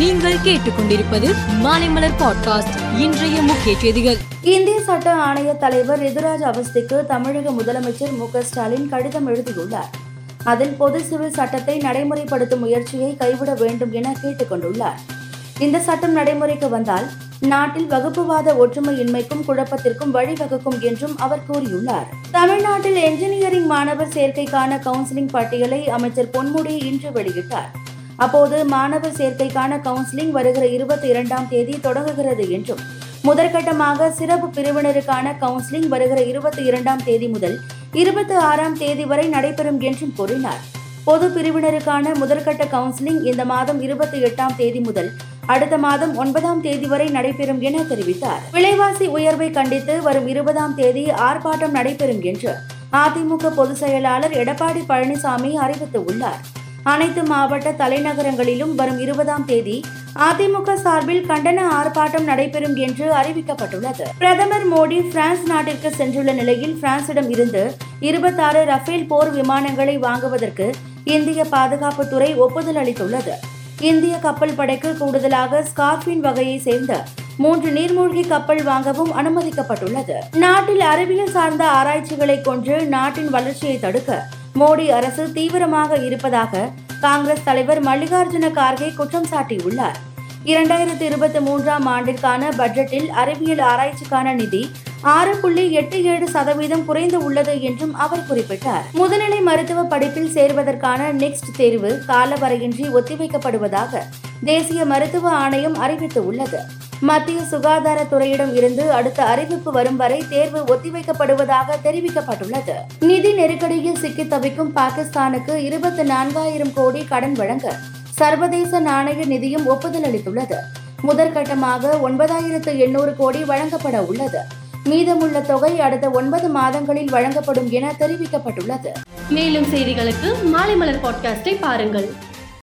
நீங்கள் கேட்டுக்கொண்டிருப்பது மாலைமலர் பாட்காஸ்ட். இன்றைய முக்கிய செய்திகள். இந்திய சட்ட ஆணைய தலைவர் ரிதுராஜ் அவஸ்திக்கு தமிழக முதலமைச்சர் மு ஸ்டாலின் கடிதம் எழுதியுள்ளார். அதில் பொது சிவில் சட்டத்தை நடைமுறைப்படுத்தும் முயற்சியை கைவிட வேண்டும் என கேட்டுக் கொண்டுள்ளார் இந்த சட்டம் நடைமுறைக்கு வந்தால் நாட்டில் வகுப்புவாத ஒற்றுமையின்மைக்கும் குழப்பத்திற்கும் வழிவகுக்கும் என்றும் அவர் கூறியுள்ளார். தமிழ்நாட்டில் என்ஜினியரிங் மாணவர் சேர்க்கைக்கான கவுன்சிலிங் பட்டியலை அமைச்சர் பொன்முடி இன்று வெளியிட்டார். அப்போது மாணவர் சேர்க்கைக்கான கவுன்சிலிங் வருகிற இருபத்தி இரண்டாம் தேதி தொடங்குகிறது என்றும் முதற்கட்டமாக சிறப்பு பிரிவினருக்கான கவுன்சிலிங் வருகிற இருபத்தி இரண்டாம் தேதி முதல் இருபத்தி ஆறாம் தேதி வரை நடைபெறும் என்றும் கூறினார். பொது பிரிவினருக்கான முதற்கட்ட கவுன்சிலிங் இந்த மாதம் இருபத்தி எட்டாம் தேதி முதல் அடுத்த மாதம் ஒன்பதாம் தேதி வரை நடைபெறும் என தெரிவித்தார். விலைவாசி உயர்வை கண்டித்து வரும் இருபதாம் தேதி ஆர்ப்பாட்டம் நடைபெறும் என்று அதிமுக பொதுச் செயலாளர் எடப்பாடி பழனிசாமி அறிவித்துள்ளார். அனைத்து மாவட்ட தலைநகரங்களிலும் வரும் இருபதாம் தேதி அதிமுக சார்பில் கண்டன ஆர்ப்பாட்டம் நடைபெறும் என்று அறிவிக்கப்பட்டுள்ளது. பிரதமர் மோடி பிரான்ஸ் நாட்டிற்கு சென்றுள்ள நிலையில் பிரான்சிடம் இருந்து இருபத்தாறு ரஃபேல் போர் விமானங்களை வாங்குவதற்கு இந்திய பாதுகாப்புத்துறை ஒப்புதல் அளித்துள்ளது. இந்திய கப்பல் படைக்கு கூடுதலாக ஸ்கார்பின் வகையை சேர்ந்த மூன்று நீர்மூழ்கி கப்பல் வாங்கவும் அனுமதிக்கப்பட்டுள்ளது. நாட்டில் அறிவியல் சார்ந்த ஆராய்ச்சிகளை கொண்டு நாட்டின் வளர்ச்சியை தடுக்க மோடி அரசு தீவிரமாக இருப்பதாக காங்கிரஸ் தலைவர் மல்லிகார்ஜுன கார்கே குற்றம் சாட்டியுள்ளார். இரண்டாயிரத்தி இருபத்தி மூன்றாம் ஆண்டிற்கான பட்ஜெட்டில் அறிவியல் ஆராய்ச்சிக்கான நிதி ஆறு புள்ளி எட்டு ஏழு சதவீதம் குறைந்து உள்ளது என்றும் அவர் குறிப்பிட்டார். முதுநிலை மருத்துவ படிப்பில் சேர்வதற்கான நெக்ஸ்ட் தேர்வு காலவரையின்றி ஒத்திவைக்கப்படுவதாக தேசிய மருத்துவ ஆணையம் அறிவித்துள்ளது. மத்திய சுகாதாரத்துறையிடம் இருந்து அடுத்த அறிவிப்பு வரும் வரை தேர்வு ஒத்திவைக்கப்படுவதாக தெரிவிக்கப்பட்டுள்ளது. நிதி நெருக்கடியில் சிக்கி தவிக்கும் பாகிஸ்தானுக்கு இருபத்தி நான்காயிரம் கோடி கடன் வழங்க சர்வதேச நாணய நிதியம் ஒப்புதல் அளித்துள்ளது. முதற்கட்டமாக ஒன்பதாயிரத்து எண்ணூறு கோடி வழங்கப்பட உள்ளது. மீதமுள்ள தொகை அடுத்த ஒன்பது மாதங்களில் வழங்கப்படும் என தெரிவிக்கப்பட்டுள்ளது. மேலும் செய்திகளுக்கு மாலை மலர் பாட்காஸ்டை பாருங்கள்.